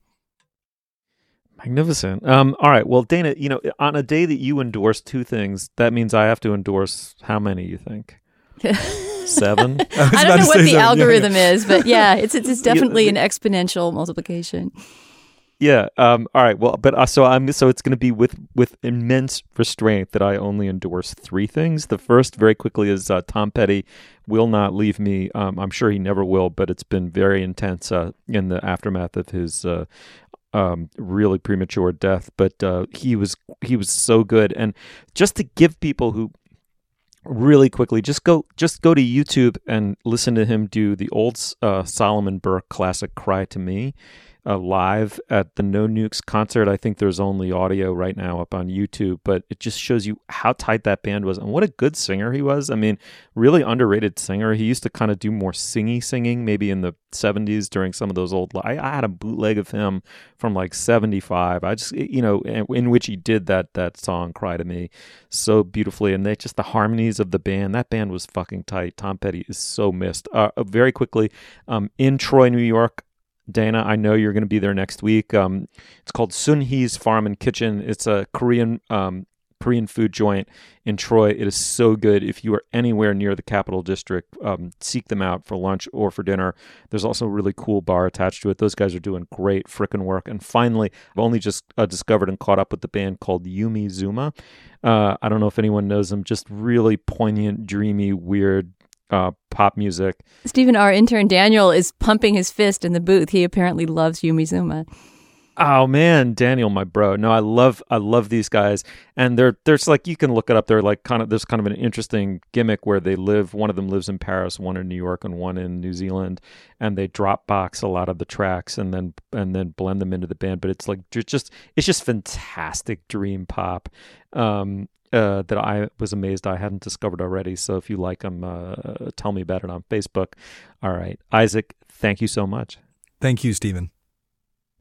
Magnificent. Um, all right. Well, Dana, you know, on a day that you endorse two things, that means I have to endorse how many? You think seven? I don't know what the algorithm is, but yeah, it's it's, it's definitely an exponential multiplication. Yeah. Um. All right. Well, but uh, so I'm so it's going to be with with immense restraint that I only endorse three things. The first, very quickly, is uh, Tom Petty will not leave me. Um, I'm sure he never will, but it's been very intense uh, in the aftermath of his. Uh, um, really premature death, but uh, he was he was so good, and just to give people who really quickly just go just go to youtube and listen to him do the old uh, solomon burke classic cry to me uh, live at the no nukes concert. I think there's only audio right now up on youtube but it just shows you how tight that band was and what a good singer he was. I mean really underrated singer. He used to kind of do more singy singing maybe in the 70s during some of those old i, I had a bootleg of him from like 75 i just you know in, in which he did that that song cry to me so beautifully. And they just the harmonies of the band that band was fucking tight. Tom petty is so missed. Uh, very quickly um, in troy new york Dana, I know you're going to be there next week. Um, it's called Sunhee's Farm and Kitchen. It's a Korean um, Korean food joint in Troy. It is so good. If you are anywhere near the Capital District, um, seek them out for lunch or for dinner. There's also a really cool bar attached to it. Those guys are doing great frickin' work. And finally, I've only just uh, discovered and caught up with the band called Yumi Zouma. Uh, I don't know if anyone knows them. Just really poignant, dreamy, weird uh, pop music. Stephen, our intern Daniel, is pumping his fist in the booth. He apparently loves Yumi Zouma. Oh man, Daniel, my bro. No, I love I love these guys, and they're there's like you can look it up. They're like kind of there's kind of an interesting gimmick where they live. One of them lives in Paris, one in New York, and one in New Zealand, and they drop box a lot of the tracks and then and then blend them into the band. But it's like ju- just it's just fantastic dream pop. Um, uh, that I was amazed I hadn't discovered already. So if you like them, uh, tell me about it on Facebook. All right, Isaac, thank you so much. Thank you, Stephen.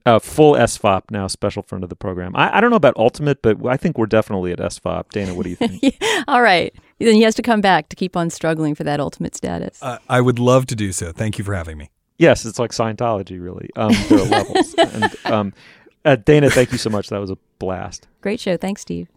Uh, full SFOP now, special friend of the program. I, I don't know about Ultimate, but I think we're definitely at SFOP. Dana, what do you think? All right. Then he has to come back to keep on struggling for that ultimate status. Uh, I would love to do so. Thank you for having me. yes, it's like Scientology, really. Um, there are levels. and, um, uh, Dana, thank you so much. That was a blast. Great show. Thanks, Steve.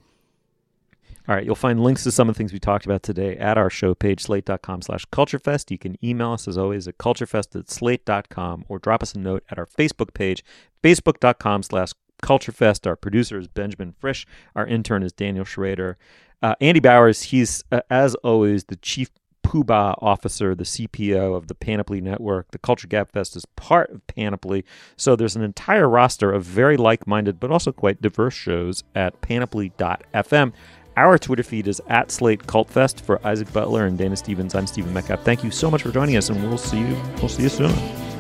All right, you'll find links to some of the things we talked about today at our show page, slate.com slash culturefest. You can email us, as always, at culturefest at slate.com or drop us a note at our Facebook page, facebook.com slash culturefest. Our producer is Benjamin Frisch. Our intern is Daniel Schrader. Uh, Andy Bowers, he's, uh, as always, the chief Poobah officer, the CPO of the Panoply Network. The Culture Gabfest is part of Panoply. So there's an entire roster of very like minded but also quite diverse shows at panoply.fm. Our Twitter feed is at Slate Cult Fest for Isaac Butler and Dana Stevens. I'm Stephen Metcalf. Thank you so much for joining us, and we'll see you. We'll see you soon.